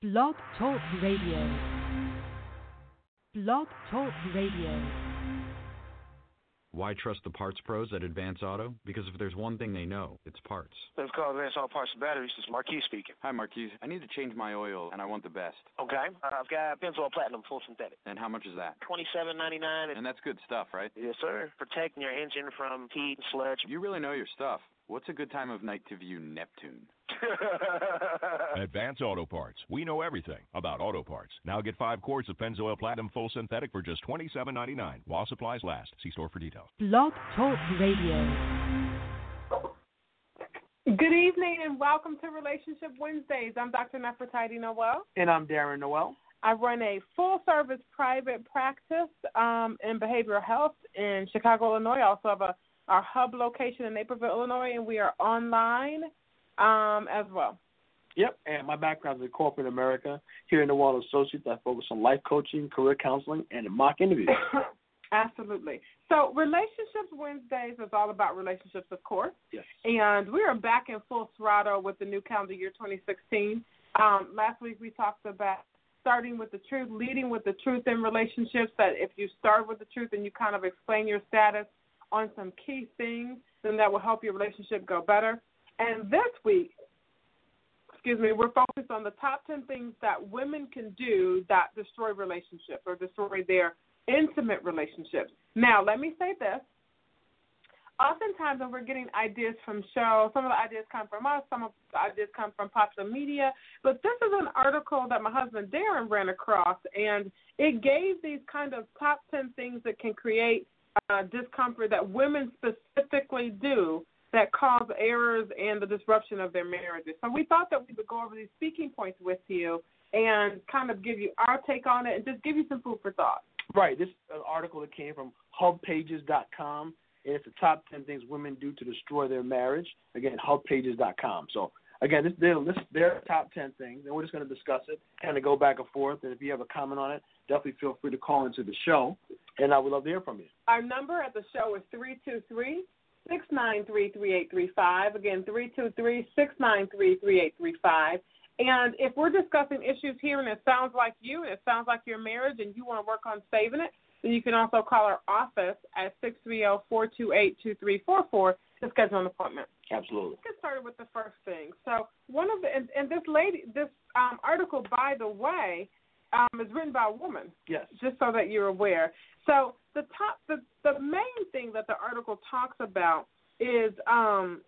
Blog Talk Radio. Blog Talk Radio. Why trust the parts pros at Advance Auto? Because if there's one thing they know, it's parts. Let's call Advance Auto Parts and Batteries. This is Marquis speaking. Hi, Marquis. I need to change my oil, and I want the best. Okay. Uh, I've got Pennzoil Platinum full synthetic. And how much is that? Twenty-seven ninety-nine. And that's good stuff, right? Yes, sir. Protecting your engine from heat and sludge. You really know your stuff. What's a good time of night to view Neptune? Advance Auto Parts. We know everything about auto parts. Now get five quarts of Pennzoil Platinum Full Synthetic for just $27.99 while supplies last. See store for details. Blog Talk Radio. Good evening and welcome to Relationship Wednesdays. I'm Dr. Nefertiti Noel. And I'm Darren Noel. I run a full service private practice um, in behavioral health in Chicago, Illinois. I also have a our hub location in Naperville, Illinois, and we are online um, as well. Yep, and my background is in corporate America. Here in the World of Associates, I focus on life coaching, career counseling, and mock interviews. Absolutely. So, Relationships Wednesdays is all about relationships, of course. Yes. And we are back in full throttle with the new calendar year 2016. Um, last week we talked about starting with the truth, leading with the truth in relationships. That if you start with the truth and you kind of explain your status on some key things, then that will help your relationship go better. And this week, excuse me, we're focused on the top 10 things that women can do that destroy relationships or destroy their intimate relationships. Now, let me say this. Oftentimes, when we're getting ideas from shows, some of the ideas come from us, some of the ideas come from popular media. But this is an article that my husband Darren ran across, and it gave these kind of top 10 things that can create uh, discomfort that women specifically do that cause errors and the disruption of their marriages. So we thought that we would go over these speaking points with you and kind of give you our take on it and just give you some food for thought. Right. This article that came from hubpages.com, and it's the top 10 things women do to destroy their marriage. Again, hubpages.com. So, again, this, they're, this, their top 10 things, and we're just going to discuss it, kind of go back and forth. And if you have a comment on it, definitely feel free to call into the show, and I would love to hear from you. Our number at the show is 323 693 3835. Again, 323 693 3835. And if we're discussing issues here and it sounds like you and it sounds like your marriage and you want to work on saving it, then you can also call our office at 630 428 2344 to schedule an appointment. Absolutely. Let's get started with the first thing. So, one of the, and, and this lady, this um, article, by the way, um, is written by a woman. Yes. Just so that you're aware. So, the top, the, the main thing that the article talks about is um,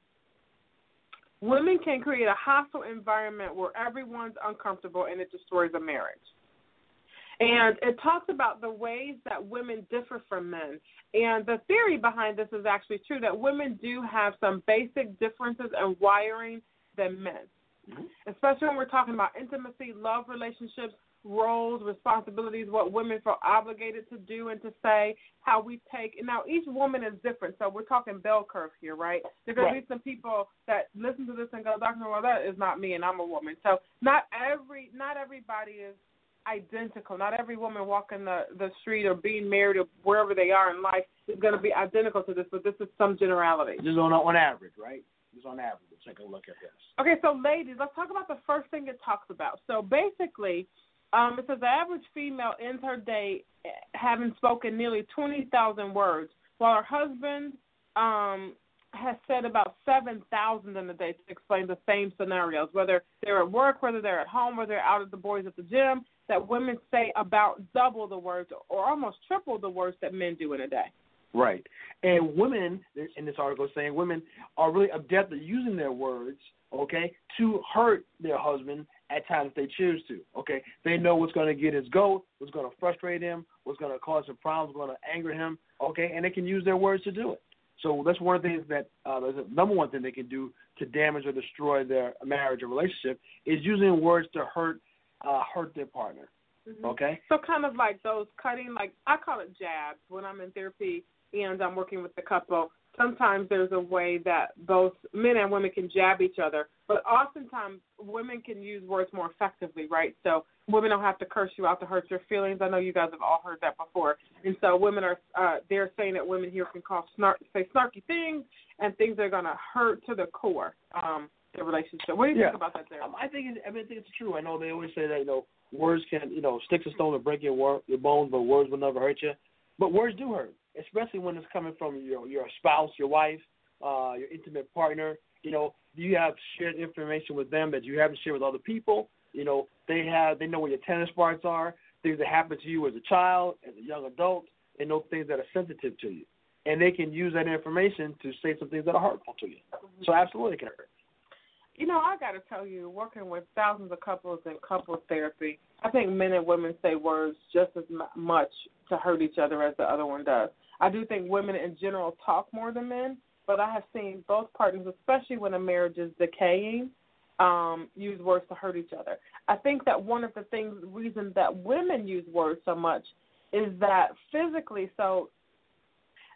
women can create a hostile environment where everyone's uncomfortable and it destroys a marriage. And it talks about the ways that women differ from men. And the theory behind this is actually true that women do have some basic differences in wiring than men, mm-hmm. especially when we're talking about intimacy, love relationships, roles, responsibilities, what women feel obligated to do and to say, how we take. Now, each woman is different, so we're talking bell curve here, right? There's going to be some people that listen to this and go, Doctor, well, that is not me, and I'm a woman. So not every, not everybody is identical. Not every woman walking the the street or being married or wherever they are in life is going to be identical to this, but this is some generality. Just on on average, right? Just on average. Let's take a look at this. Okay, so ladies, let's talk about the first thing it talks about. So basically, um, it says the average female ends her day having spoken nearly 20,000 words, while her husband um, has said about 7,000 in a day to explain the same scenarios, whether they're at work, whether they're at home, whether they're out at the boys at the gym, that women say about double the words or almost triple the words that men do in a day. Right. And women, in this article, saying women are really adept at using their words, okay, to hurt their husband at times if they choose to. Okay, they know what's going to get his goat, what's going to frustrate him, what's going to cause him problems, what's going to anger him. Okay, and they can use their words to do it. So that's one of the things that uh, the number one thing they can do to damage or destroy their marriage or relationship is using words to hurt uh, hurt their partner. Mm-hmm. Okay. So kind of like those cutting, like I call it jabs when I'm in therapy and I'm working with the couple sometimes there's a way that both men and women can jab each other, but oftentimes women can use words more effectively, right? So women don't have to curse you out to hurt your feelings. I know you guys have all heard that before, and so women are uh, they're saying that women here can call snark, say snarky things and things that are going to hurt to the core. Um, the relationship. What do you Yeah. think about that, there? Um, I think it, I mean I think it's true. I know they always say that you know words can you know sticks and stones will break your wor- your bones, but words will never hurt you. But words do hurt, especially when it's coming from your your spouse, your wife, uh, your intimate partner. You know, you have shared information with them that you haven't shared with other people. You know, they have they know where your tennis spots are, things that happened to you as a child, as a young adult, and know things that are sensitive to you. And they can use that information to say some things that are hurtful to you. So absolutely it can hurt. You know, I got to tell you, working with thousands of couples in couples therapy, I think men and women say words just as much to hurt each other as the other one does. I do think women in general talk more than men, but I have seen both partners, especially when a marriage is decaying, um, use words to hurt each other. I think that one of the things, reason that women use words so much, is that physically. So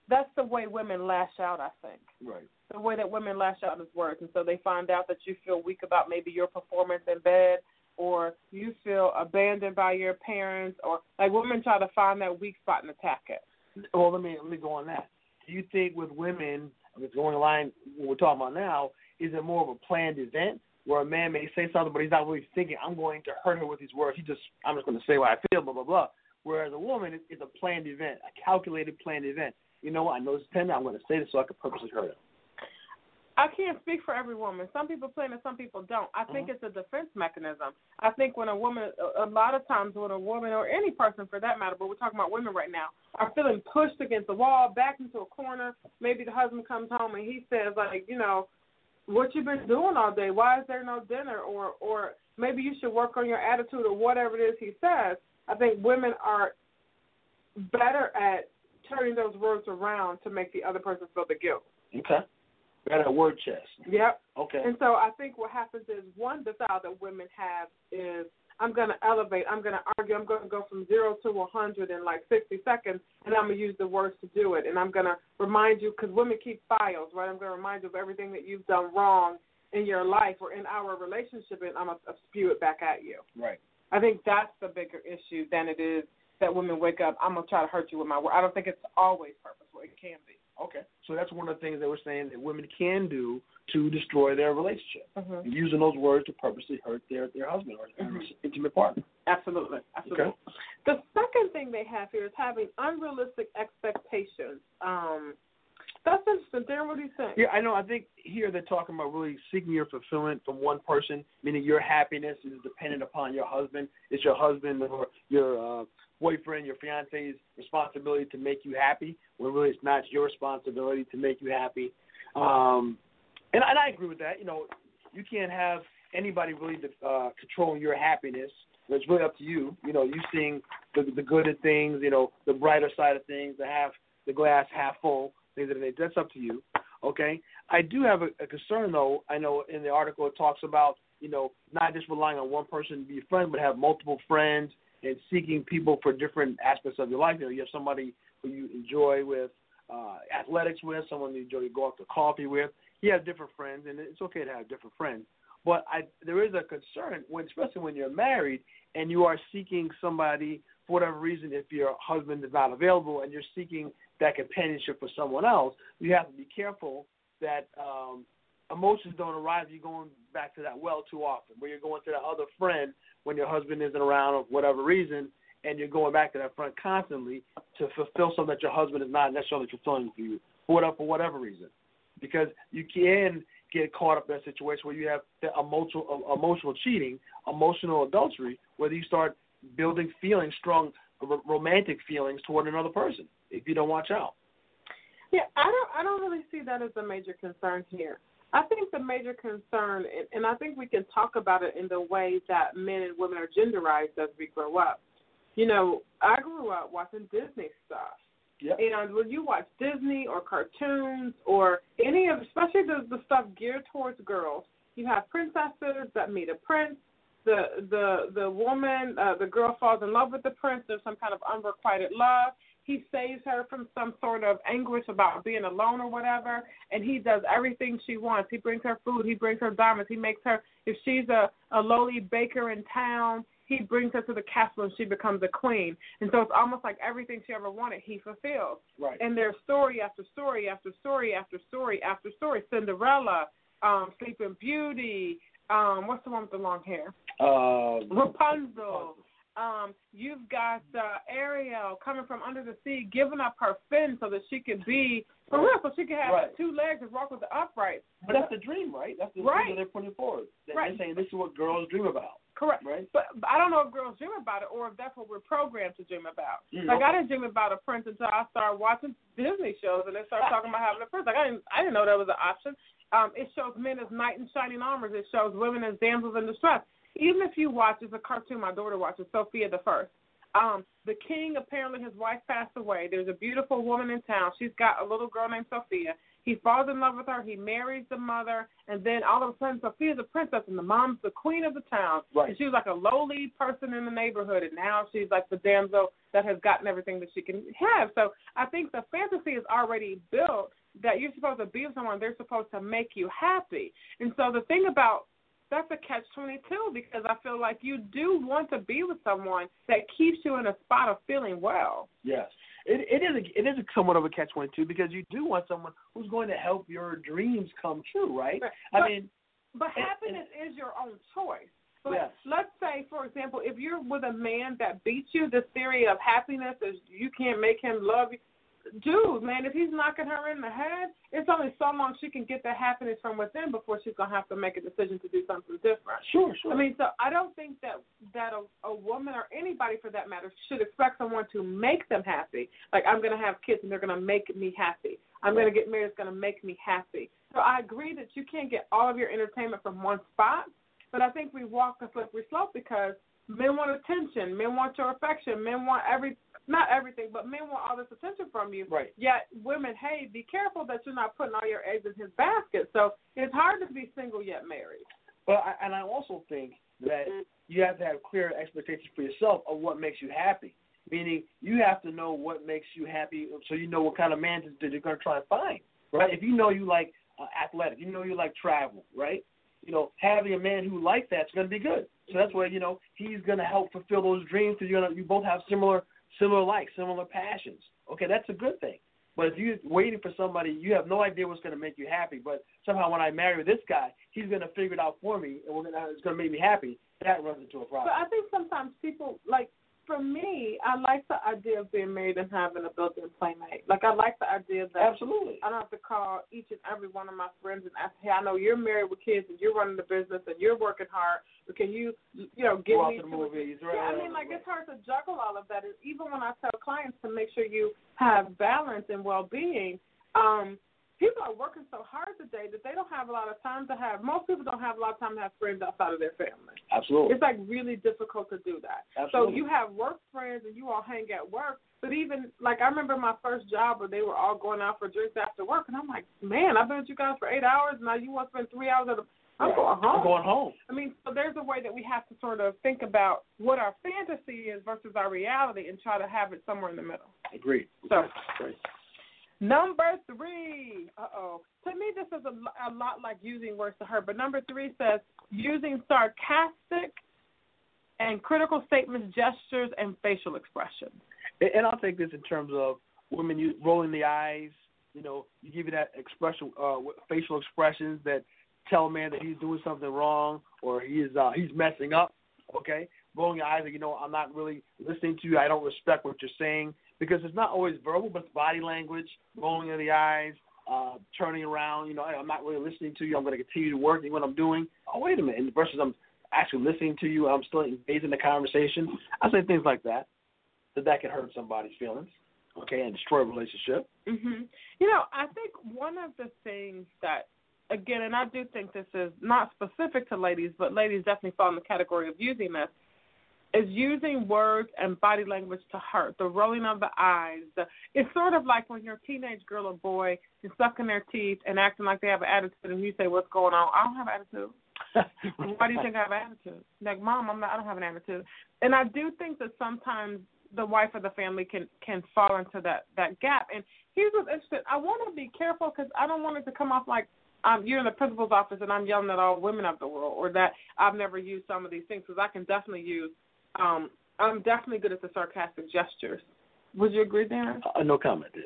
that's the way women lash out. I think Right. The way that women lash out is words, and so they find out that you feel weak about maybe your performance in bed, or you feel abandoned by your parents, or like women try to find that weak spot and attack it. Well, let me let me go on that. Do you think with women, it's going line what we're talking about now, is it more of a planned event where a man may say something, but he's not really thinking, I'm going to hurt her with these words. He just, I'm just going to say what I feel, blah blah blah. Whereas a woman, it's, a planned event, a calculated planned event. You know what? I know this tender. I'm going to say this so I can purposely hurt her. I can't speak for every woman. Some people plan and some people don't. I think mm-hmm. it's a defense mechanism. I think when a woman, a lot of times when a woman or any person for that matter, but we're talking about women right now, are feeling pushed against the wall, backed into a corner. Maybe the husband comes home and he says like, you know, what you been doing all day? Why is there no dinner? Or or maybe you should work on your attitude or whatever it is he says. I think women are better at turning those words around to make the other person feel the guilt. Okay. Got a word chest. Yep. Okay. And so I think what happens is one desire that women have is I'm going to elevate, I'm going to argue, I'm going to go from zero to 100 in like 60 seconds, and I'm going to use the words to do it. And I'm going to remind you, because women keep files, right? I'm going to remind you of everything that you've done wrong in your life or in our relationship, and I'm going to spew it back at you. Right. I think that's the bigger issue than it is that women wake up, I'm going to try to hurt you with my word. I don't think it's always purposeful. It can be. Okay. So that's one of the things that we're saying that women can do to destroy their relationship. Mm-hmm. Using those words to purposely hurt their, their husband or their Mhm. intimate partner. Absolutely. Absolutely. Okay. The second thing they have here is having unrealistic expectations. Um, that's interesting. Darren, what do you think? Yeah, I know. I think here they're talking about really seeking your fulfillment from one person, meaning your happiness is dependent upon your husband. It's your husband or your uh, boyfriend, your fiance's responsibility to make you happy, when really it's not your responsibility to make you happy. Um, and, and I agree with that. You know, you can't have anybody really uh, controlling your happiness. It's really up to you. You know, you seeing the, the good of things, you know, the brighter side of things, the half, the glass half full, things of that. That's up to you. Okay. I do have a, a concern though. I know in the article it talks about you know not just relying on one person to be a friend, but have multiple friends and seeking people for different aspects of your life. You know, you have somebody who you enjoy with uh, athletics with, someone you enjoy to go out to coffee with. You have different friends, and it's okay to have different friends. But I, there is a concern when, especially when you're married and you are seeking somebody for whatever reason. If your husband is not available and you're seeking that companionship for someone else, you have to be careful that um, emotions don't arise. You're going back to that well too often, where you're going to that other friend when your husband isn't around or whatever reason, and you're going back to that front constantly to fulfill something that your husband is not necessarily fulfilling for you, for whatever, for whatever reason. Because you can get caught up in a situation where you have the emotional, emotional cheating, emotional adultery, where you start building feelings, strong romantic feelings toward another person if you don't watch out. Yeah, I don't. I don't really see that as a major concern here. I think the major concern, and, I think we can talk about it in the way that men and women are genderized as we grow up. You know, I grew up watching Disney stuff. Yep. And when you watch Disney or cartoons or any of, especially the the stuff geared towards girls, you have princesses that meet a prince. The the the woman, uh, the girl falls in love with the prince. There's some kind of unrequited love. He saves her from some sort of anguish about being alone or whatever, and he does everything she wants. He brings her food. He brings her diamonds. He makes her. If she's a a lowly baker in town, he brings her to the castle and she becomes a queen. And so it's almost like everything she ever wanted, he fulfills. Right. And there's story after story after story after story after story. Cinderella, um, Sleeping Beauty. Um, what's the one with the long hair? Uh, Rapunzel. Um, you've got uh, Ariel coming from under the sea, giving up her fin so that she could be for real, so she could have Right. two legs and walk with the upright. but that's the dream, right? That's the Right. dream that they're putting forward. They- Right. They're saying this is what girls dream about, Correct. right? But, but I don't know if girls dream about it or if that's what we're programmed to dream about. Mm, like okay. I didn't dream about a prince until I started watching Disney shows and they started talking about having a prince. Like I didn't I didn't know that was an option. Um, it shows men as knight in shining armors. It shows women as damsels in distress. Even if you watch, it's a cartoon my daughter watches, Sofia the First. Um, the king apparently his wife passed away. There's a beautiful woman in town. She's got a little girl named Sofia. He falls in love with her. He marries the mother, and then all of a sudden, Sofia's a princess, and the mom's the queen of the town. Right. And she was like a lowly person in the neighborhood, and now she's like the damsel that has gotten everything that she can have. So I think the fantasy is already built that you're supposed to be with someone. They're supposed to make you happy. And so the thing about that's a catch twenty two because I feel like you do want to be with someone that keeps you in a spot of feeling well. Yes, it it is a, it is a somewhat of a catch twenty two because you do want someone who's going to help your dreams come true, right? Right. I But- mean, But And- happiness is your own choice. But Yes. let's say, for example, if you're with a man that beats you, the theory of happiness is you can't make him love you. Dude, man, if he's knocking her in the head, it's only so long she can get that happiness from within before she's gonna have to make a decision to do something different. sure, sure. I mean, so I don't think that that a, a woman or anybody for that matter should expect someone to make them happy. Like I'm going to have kids and they're going to make me happy. I'm going to get married. It's going to make me happy. So I agree that you can't get all of your entertainment from one spot, but I think we walk a slippery slope because men want attention, men want your affection, men want every not everything, but men want all this attention from you. Right. Yet women, hey, be careful that you're not putting all your eggs in his basket. So it's hard to be single yet married. But I, and I also think that you have to have clear expectations for yourself of what makes you happy. Meaning, you have to know what makes you happy, so you know what kind of man that you're going to try and find, right? If you know you like uh, athletic, you know you like travel, right? You know, having a man who likes that's going to be good. So that's where you know he's going to help fulfill those dreams because you're gonna you both have similar similar likes, similar passions. Okay, that's a good thing. But if you're waiting for somebody, you have no idea what's going to make you happy. But somehow, when I marry this guy, he's going to figure it out for me, and we're gonna, it's going to make me happy. That runs into a problem. But I think sometimes people like for me, I like the idea of being married and having a built-in playmate. Like I like the idea that Absolutely. I don't have to call each and every one of my friends and ask, "Hey, I know you're married with kids and you're running the business and you're working hard, but can you, you know, give Go out me to the two or three-" movies, right, Yeah, I mean, like it's hard to juggle all of that. And even when I tell clients to make sure you have balance and well-being, um, people are working so hard today that they don't have a lot of time to have. Most people don't have a lot of time to have friends outside of their family. Absolutely. It's like really difficult to do that. Absolutely. So you have work friends and you all hang at work, but even like I remember my first job where they were all going out for drinks after work, and I'm like, man, I've been with you guys for eight hours, now you want to spend three hours at a. I'm Right. going home. I'm going home. I mean, so there's a way that we have to sort of think about what our fantasy is versus our reality, and try to have it somewhere in the middle. Agreed. So. Great. Number three. Uh oh. To me, this is a, a lot like using words to hurt. But number three says using sarcastic and critical statements, gestures, and facial expressions. And, and I'll take this in terms of women you, rolling the eyes. You know, you give you that expression, uh, facial expressions that tell a man that he's doing something wrong or he is uh, he's messing up. Okay, rolling your eyes, like you know, I'm not really listening to you. I don't respect what you're saying because it's not always verbal, but it's body language, rolling of the eyes, uh, turning around. You know, "Hey, I'm not really listening to you. I'm going to continue to work in what I'm doing. Oh, wait a minute. And versus I'm actually listening to you. I'm still engaged in the conversation. I say things like that. That that can hurt somebody's feelings. Okay, and destroy a relationship. hmm You know, I think one of the things that, again, and I do think this is not specific to ladies, but ladies definitely fall in the category of using this, is using words and body language to hurt. The rolling of the eyes. It's sort of like when you're a teenage girl or boy is sucking their teeth and acting like they have an attitude, and you say, "What's going on?" I don't have an attitude. Why do you think I have an attitude? Like, mom, I'm not. I don't have an attitude. And I do think that sometimes the wife of the family can can fall into that that gap. And here's what's interesting. I want to be careful because I don't want it to come off like um, you're in the principal's office and I'm yelling at all women of the world, or that I've never used some of these things because I can definitely use. Um, I'm definitely good at the sarcastic gestures. Would you agree, Darren? Uh, no comment. so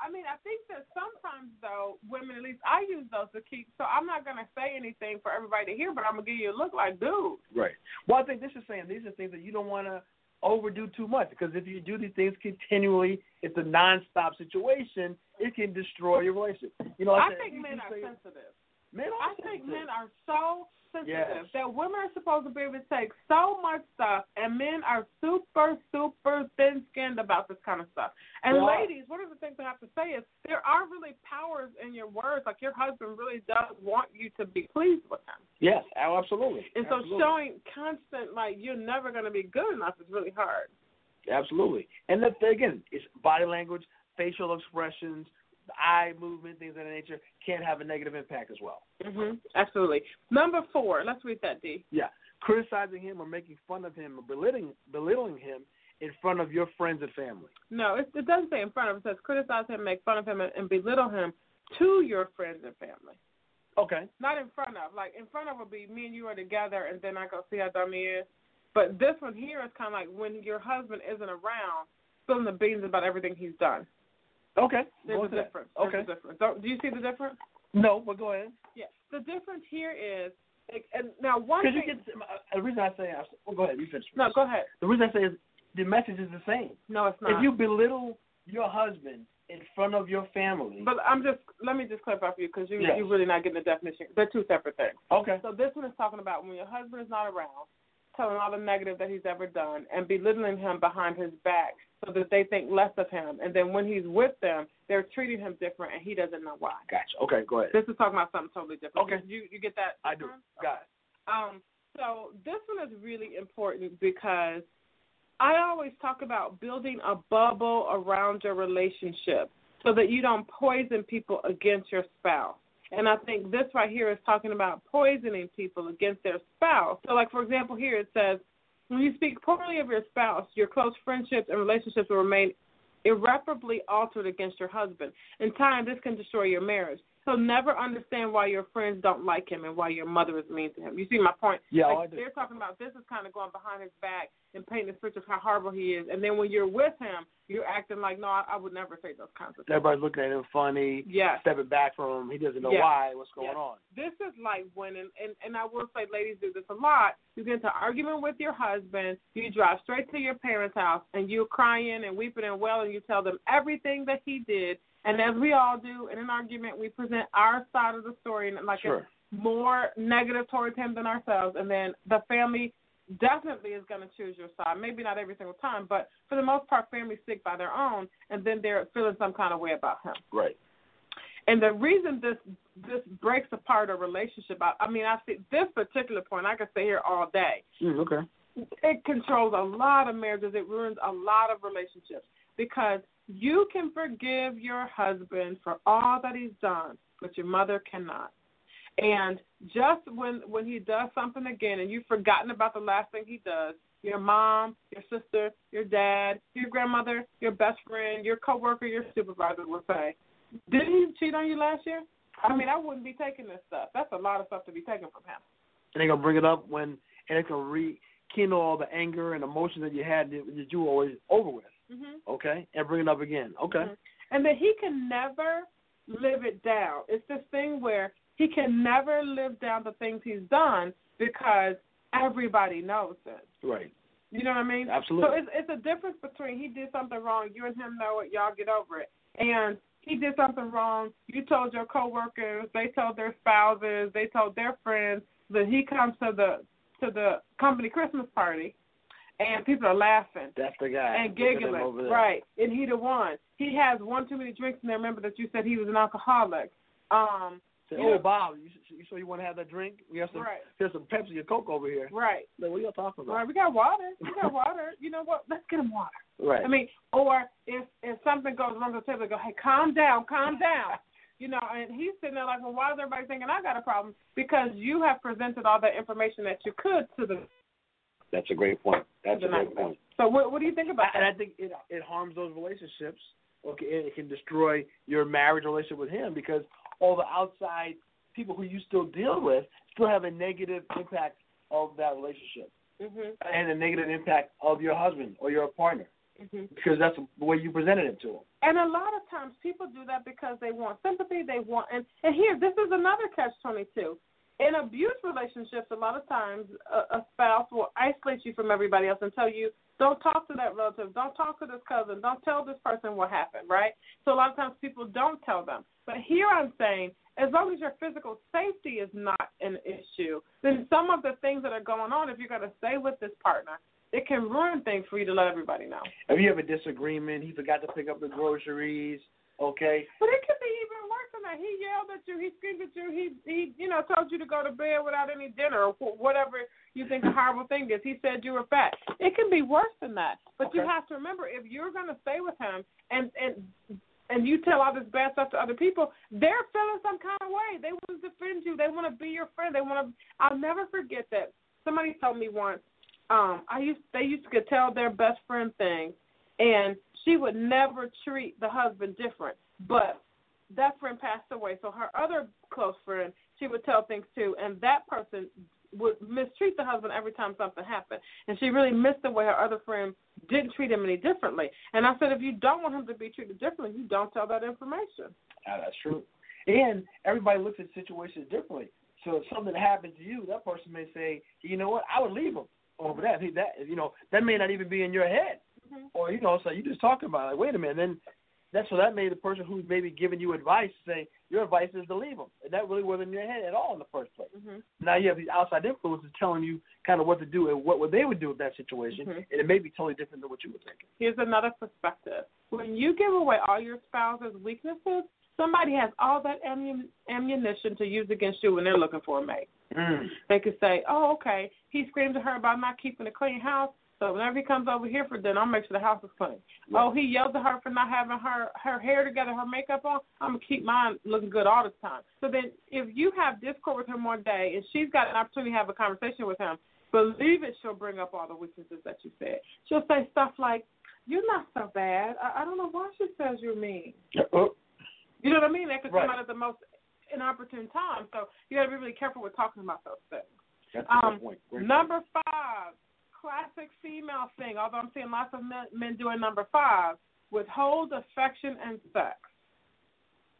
I mean, I think that sometimes though, women at least I use those to keep. So I'm not gonna say anything for everybody to hear, but I'm gonna give you a look like, dude. Right. Well, I think this is saying these are things that you don't want to overdo too much because if you do these things continually, it's a nonstop situation. It can destroy your relationship. You know, I said, think men are sensitive. Men are I think men are so sensitive Yes. that women are supposed to be able to take so much stuff, and men are super, super thin-skinned about this kind of stuff. And ladies, one of the things I have to say is there are really powers in your words. Like your husband really does want you to be pleased with him, Yes, oh, absolutely. and so absolutely. showing constant like you're never going to be good enough is really hard. Absolutely. And that again, it's body language, facial expressions, eye movement, things of that nature can have a negative impact as well. hmm Absolutely. Number four. Let's read that, D. Yeah. Criticizing him or making fun of him or belittling belittling him in front of your friends and family. No, it, it doesn't say in front of him. It says criticize him, make fun of him, and, and belittle him to your friends and family. Okay. Not in front of. Like in front of would be me and you are together, and then I go see how dumb he is. But this one here is kind of like when your husband isn't around, spilling the beans about everything he's done. Okay. There's a that. difference. There's Okay. a difference. Don't, you see the difference? No, but go ahead. Yeah. The difference here is, like, and now one thing. you get uh, the reason I say I, well, go ahead. You finish. no, go ahead. The reason I say is the message is the same. No, it's not. If you belittle your husband in front of your family, but I'm just let me just clarify for you because you Yes. you're really not getting the definition. They're two separate things. okay. So this one is talking about when your husband is not around, telling all the negative that he's ever done and belittling him behind his back so that they think less of him. And then when he's with them, they're treating him different and he doesn't know why. Gotcha. Okay, go ahead. This is talking about something totally different. Okay. You you get that? I do. Got it. Um, so this one is really important because I always talk about building a bubble around your relationship so that you don't poison people against your spouse. And I think this right here is talking about poisoning people against their spouse. So, like, for example, here it says, when you speak poorly of your spouse, your close friendships and relationships will remain irreparably altered against your husband. In time, this can destroy your marriage. So never understand why your friends don't like him and why your mother is mean to him. You see my point? Yeah, like, they're talking about this is kind of going behind his back and painting this picture of how horrible he is. And then when you're with him, you're acting like, no, I, I would never say those kinds of things. Everybody's looking at him funny, Yes. stepping back from him. He doesn't know Yeah. why, what's going Yeah. on. This is like when, and, and, and I will say ladies do this a lot, you get into an argument with your husband, you drive straight to your parents' house, and you're crying and weeping and wailing, and you tell them everything that he did. And as we all do in an argument, we present our side of the story and like Sure. it's more negative towards him than ourselves. And then the family definitely is going to choose your side. Maybe not every single time, but for the most part, families stick by their own, and then they're feeling some kind of way about him. Right. And the reason this this breaks apart a relationship, I, I mean, I see this particular point. I could stay here all day. Mm, okay. It controls a lot of marriages. It ruins a lot of relationships because you can forgive your husband for all that he's done, but your mother cannot. And just when when he does something again, and you've forgotten about the last thing he does, your mom, your sister, your dad, your grandmother, your best friend, your coworker, your supervisor will say, "Did he cheat on you last year?" I mean, I wouldn't be taking this stuff. That's a lot of stuff to be taken from him. And they're gonna bring it up when, and it's gonna rekindle all the anger and emotion that you had that you were always over with. hmm Okay, and bring it up again. Okay. Mhm. And that he can never live it down. It's this thing where he can never live down the things he's done because everybody knows it. Right. You know what I mean? Absolutely. So it's it's a difference between he did something wrong, you and him know it, y'all get over it, and he did something wrong. You told your coworkers, they told their spouses, they told their friends. Then he comes to the to the company Christmas party, and people are laughing That's the guy. and Look at him giggling, right? And he the one. He has one too many drinks, and they remember that you said he was an alcoholic. Um, Say, oh, know- Bob, you, you sure you want to have that drink? We have some, right, here's some Pepsi or Coke over here. right, Like, what are y'all talking about? right. We got water. We got water. You know what? Let's get him water. Right. I mean, or if if something goes wrong at the table, they go, hey, calm down, calm down. You know, and he's sitting there like, well, why is everybody thinking I got a problem? Because you have presented all the information that you could to the. That's a great point. That's a great next point. So what what do you think about And that? I think it it harms those relationships. Okay, and it can destroy your marriage relationship with him because all the outside people who you still deal with still have a negative impact of that relationship hmm and a negative impact of your husband or your partner. Hmm because that's the way you presented it to them. And a lot of times people do that because they want sympathy. They want and and here this is another catch twenty two. In abuse relationships, a lot of times a, a spouse will isolate you from everybody else and tell you, don't talk to that relative, don't talk to this cousin, don't tell this person what happened, right? So a lot of times people don't tell them. But here I'm saying, as long as your physical safety is not an issue, then some of the things that are going on, if you're going to stay with this partner, it can ruin things for you to let everybody know. If you have a disagreement, he forgot to pick up the groceries. Okay, But it could be even worse than that. He yelled at you. He screamed at you. He he you know told you to go to bed without any dinner or whatever you think a mm-hmm. horrible thing is. He said you were fat. It can be worse than that. But you have to remember if you're going to stay with him and and and you tell all this bad stuff to other people, they're feeling some kind of way. They want to defend you. They want to be your friend. They want to. I'll never forget that. Somebody told me once. Um, I used they used to tell their best friend things, and she would never treat the husband different. But that friend passed away, so her other close friend, she would tell things to, and that person would mistreat the husband every time something happened. And she really missed the way her other friend didn't treat him any differently. And I said, if you don't want him to be treated differently, you don't tell that information. Yeah, that's true. And everybody looks at situations differently. So if something happens to you, that person may say, you know what, I would leave him over that. He- That you know, that may not even be in your head. Mhm. Or you know, so you just talking about it. like, wait a minute, then that's so that made the person who's maybe giving you advice say your advice is to leave them, and that really wasn't in your head at all in the first place. hmm Now you have these outside influences telling you kind of what to do and what what they would do with that situation, Mhm. and it may be totally different than what you were thinking. Here's another perspective. When you give away all your spouse's weaknesses, somebody has all that ammun- ammunition to use against you when they're looking for a mate. Mm. They could say, "Oh, okay, he screamed at her about not keeping a clean house, so whenever he comes over here for dinner, I'll make sure the house is clean." Oh, he yelled at her for not having her her hair together, her makeup on. I'm gonna keep mine looking good all the time. So then, if you have discord with him one day and she's got an opportunity to have a conversation with him, believe it, she'll bring up all the weaknesses that you said. She'll say stuff like, "You're not so bad. I, I don't know why she says you're mean." Oh, You know what I mean? That could Right. come out at the most inopportune time. So you got to be really careful with talking about those things. that's a Um, good point. Great Number five, classic female thing. Although I'm seeing lots of men, men doing number five, withhold affection and sex.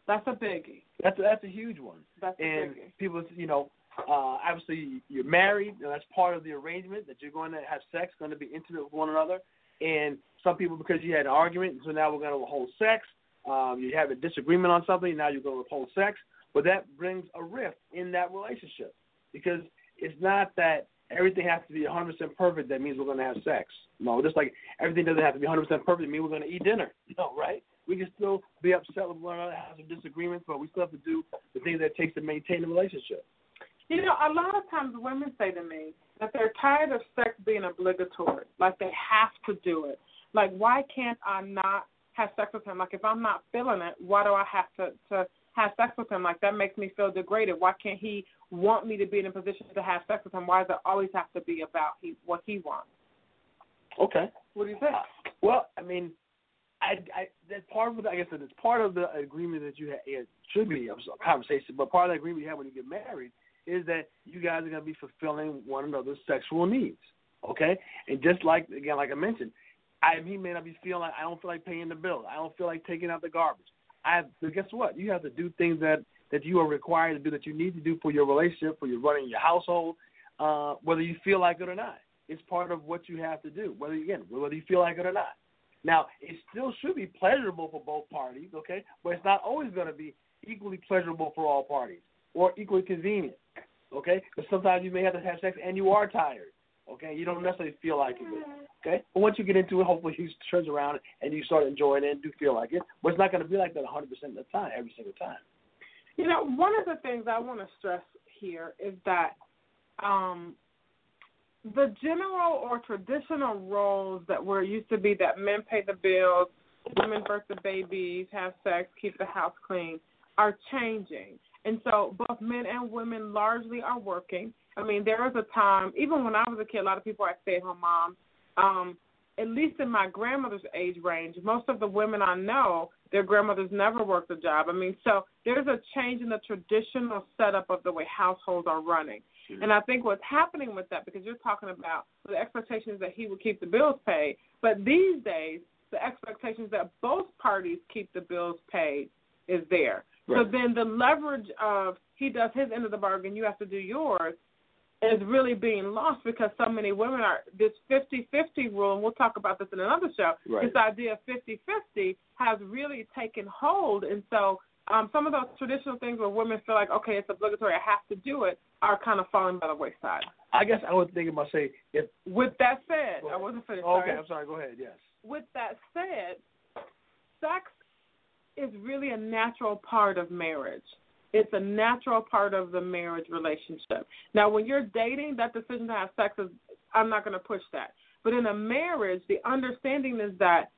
That's a biggie. That's a, that's a huge one. That's a and biggie. people, you know, uh, obviously you're married, and that's part of the arrangement that you're going to have sex, going to be intimate with one another. And some people, because you had an argument, so now we're going to withhold sex. Um, you have a disagreement on something, now you're going to withhold sex. But that brings a rift in that relationship because it's not that everything has to be 100% perfect. That means we're going to have sex. No, just like everything doesn't have to be 100% perfect. Means we're going to eat dinner. No, right? We can still be upset with one another, have some disagreements, but we still have to do the things that it takes to maintain the relationship. You know, a lot of times women say to me that they're tired of sex being obligatory, like they have to do it. Like, why can't I not have sex with him? Like, if I'm not feeling it, why do I have to to have sex with him? Like, that makes me feel degraded. Why can't he want me to be in a position to have sex with him? Why does it always have to be about he what he wants? Okay. What do you think? Well, I mean, I, I that's part of the, I guess it's part of the agreement that you have. It should be a conversation, but part of the agreement you have when you get married is that you guys are going to be fulfilling one another's sexual needs. Okay, and just like again, like I mentioned, I he may not be feeling like I don't feel like paying the bill. I don't feel like taking out the garbage. I but guess what? You have to do things that that you are required to do that you need to do for your relationship, for your running your household, uh, whether you feel like it or not. It's part of what you have to do, whether again, whether you feel like it or not. Now, it still should be pleasurable for both parties, okay? But it's not always going to be equally pleasurable for all parties or equally convenient, okay? Because sometimes you may have to have sex and you are tired, okay? You don't necessarily feel like it, okay? But once you get into it, hopefully you turns around and you start enjoying it and do feel like it. But it's not going to be like that 100% of the time, every single time. You know, one of the things I want to stress here is that um, the general or traditional roles that were used to be that men pay the bills, women birth the babies, have sex, keep the house clean, are changing. And so both men and women largely are working. I mean, there was a time, even when I was a kid, a lot of people are stay at home moms. Um, at least in my grandmother's age range, most of the women I know Their grandmothers never worked a job. I mean, so there's a change in the traditional setup of the way households are running. Mm-hmm. And I think what's happening with that, because you're talking about the expectations that he would keep the bills paid, but these days the expectations that both parties keep the bills paid is there. So then the leverage of he does his end of the bargain, you have to do yours, is really being lost because so many women are this 50-50 rule, and we'll talk about this in another show. Right. This idea of 50-50 has really taken hold, and so um, some of those traditional things where women feel like, okay, it's obligatory, I have to do it, are kind of falling by the wayside. I guess I was thinking about say if. With that said, I wasn't finished. Okay, sorry. I'm sorry. Go ahead. Yes. With that said, sex is really a natural part of marriage. It's a natural part of the marriage relationship. Now, when you're dating, that decision to have sex is, I'm not going to push that. But in a marriage, the understanding is that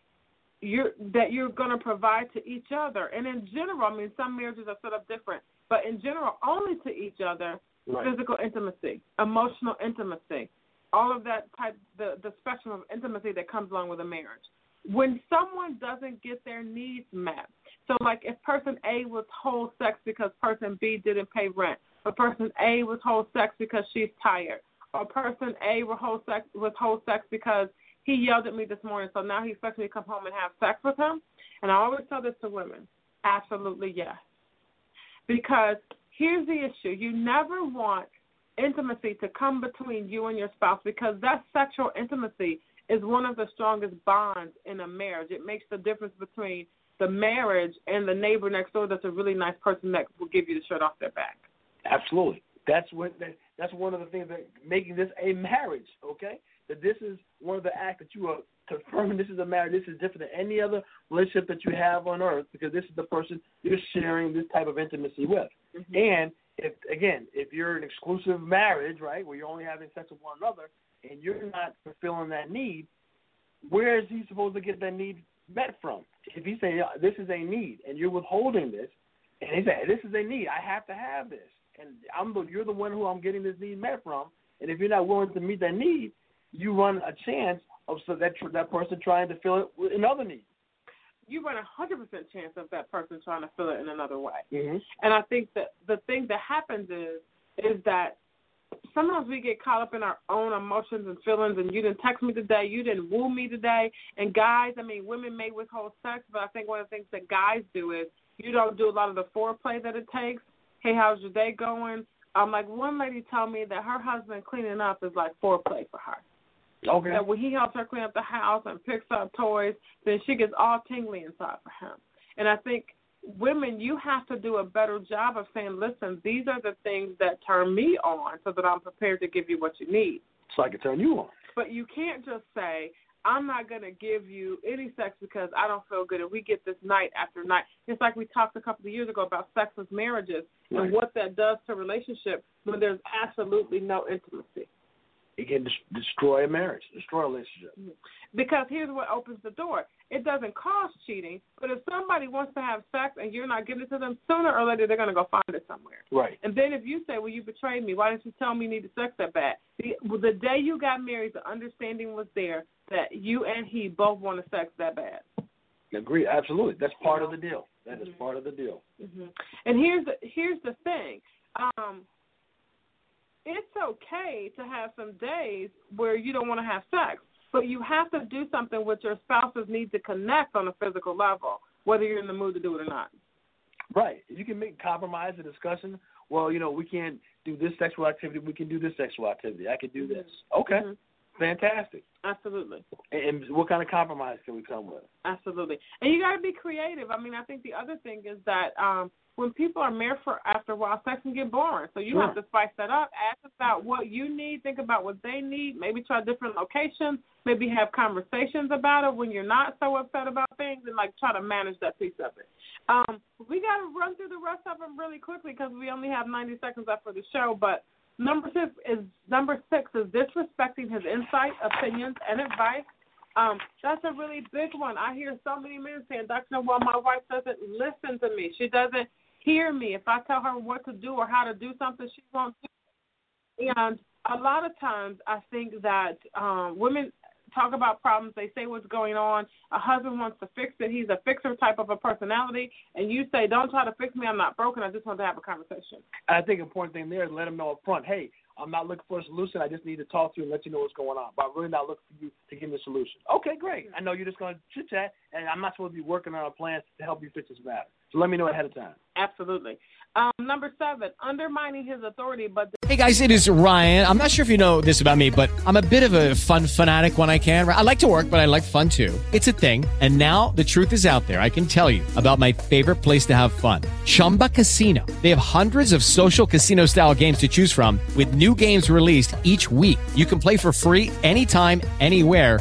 you're that you're going to provide to each other. And in general, I mean, some marriages are set up different, but in general, only to each other, Right. physical intimacy, emotional intimacy, all of that type, the the spectrum of intimacy that comes along with a marriage. When someone doesn't get their needs met, so like if person A withholds sex because person B didn't pay rent, or person A withholds sex because she's tired, or person A withholds sex withholds sex because he yelled at me this morning, so now he expects me to come home and have sex with him. And I always tell this to women, absolutely yes. Because here's the issue: you never want intimacy to come between you and your spouse because that sexual intimacy is one of the strongest bonds in a marriage. It makes the difference between the marriage and the neighbor next door that's a really nice person that will give you the shirt off their back. Absolutely. That's what that, that's one of the things that making this a marriage. Okay, that this is one of the acts that you are confirming this is a marriage. This is different than any other relationship that you have on earth because this is the person you're sharing this type of intimacy with. Mm-hmm. And if again, if you're an exclusive marriage, right, where you're only having sex with one another, and you're not fulfilling that need, where is he supposed to get that need met from? If he's saying "Yeah, this is a need, and you're withholding this, and he said this is a need, I have to have this, and I'm the, you're the one who I'm getting this need met from, and if you're not willing to meet that need, you run a chance of so that that person trying to fill it with another need. You run a hundred percent chance of that person trying to fill it in another way. Mm-hmm. And I think that the thing that happens is is that sometimes we get caught up in our own emotions and feelings and you didn't text me today, you didn't woo me today. And guys, I mean women may withhold sex, but I think one of the things that guys do is you don't do a lot of the foreplay that it takes. Hey, how's your day going? Um, like one lady told me that her husband cleaning up is like foreplay for her. Okay. That when he helps her clean up the house and picks up toys, then she gets all tingly inside for him. And I think women, you have to do a better job of saying, listen, these are the things that turn me on so that I'm prepared to give you what you need. So I can turn you on. But you can't just say, I'm not going to give you any sex because I don't feel good and we get this night after night. It's like we talked a couple of years ago about sexless marriages Right. and what that does to relationships when there's absolutely no intimacy. It can des- destroy a marriage, destroy a relationship. Because here's what opens the door. It doesn't cause cheating, but if somebody wants to have sex and you're not giving it to them, sooner or later they're going to go find it somewhere. Right. And then if you say, well, you betrayed me, why didn't you tell me you needed sex that bad? The, well, the day you got married, the understanding was there that you and he both wanted sex that bad. Agree. Absolutely. That's part of the deal. That is part of the deal. hmm And here's the here's the thing. Um, it's okay to have some days where you don't want to have sex, but you have to do something with your spouses need to connect on a physical level, whether you're in the mood to do it or not. Right. You can make compromise a discussion. Well, you know, we can't do this sexual activity. We can do this sexual activity. I can do this. Okay. Mhm. Fantastic. Absolutely. And, and what kind of compromise can we come with? Absolutely. And you got to be creative. I mean, I think the other thing is that um when people are married for after a while, sex can get boring. So you have to spice that up. Ask about what you need. Think about what they need. Maybe try different locations. Maybe have conversations about it when you're not so upset about things, and like try to manage that piece of it. Um, we got to run through the rest of them really quickly because we only have 90 seconds left for the show. But number six is number six is disrespecting his insight, opinions, and advice. Um, that's a really big one. I hear so many men saying, Dr. Well, my wife doesn't listen to me. She doesn't hear me. If I tell her what to do or how to do something, she won't do it. And a lot of times I think that um, women talk about problems. They say what's going on. A husband wants to fix it. He's a fixer type of a personality, and you say, "Don't try to fix me. I'm not broken. I just want to have a conversation." I think important thing there is let them know up front. Hey, I'm not looking for a solution. I just need to talk to you and let you know what's going on. But I'm really not looking for you to give me a solution. Okay, great. I know you're just going to chit chat, and I'm not supposed to be working on a plan to help you fix this matter. So let me know ahead of time. Absolutely. Um, number seven, undermining his authority, but Hey guys, it is Ryan. I'm not sure if you know this about me, but I'm a bit of a fun fanatic when I can. I like to work, but I like fun too. It's a thing. And now the truth is out there. I can tell you about my favorite place to have fun. Chumba Casino. They have hundreds of social casino style games to choose from with new games released each week. You can play for free anytime, anywhere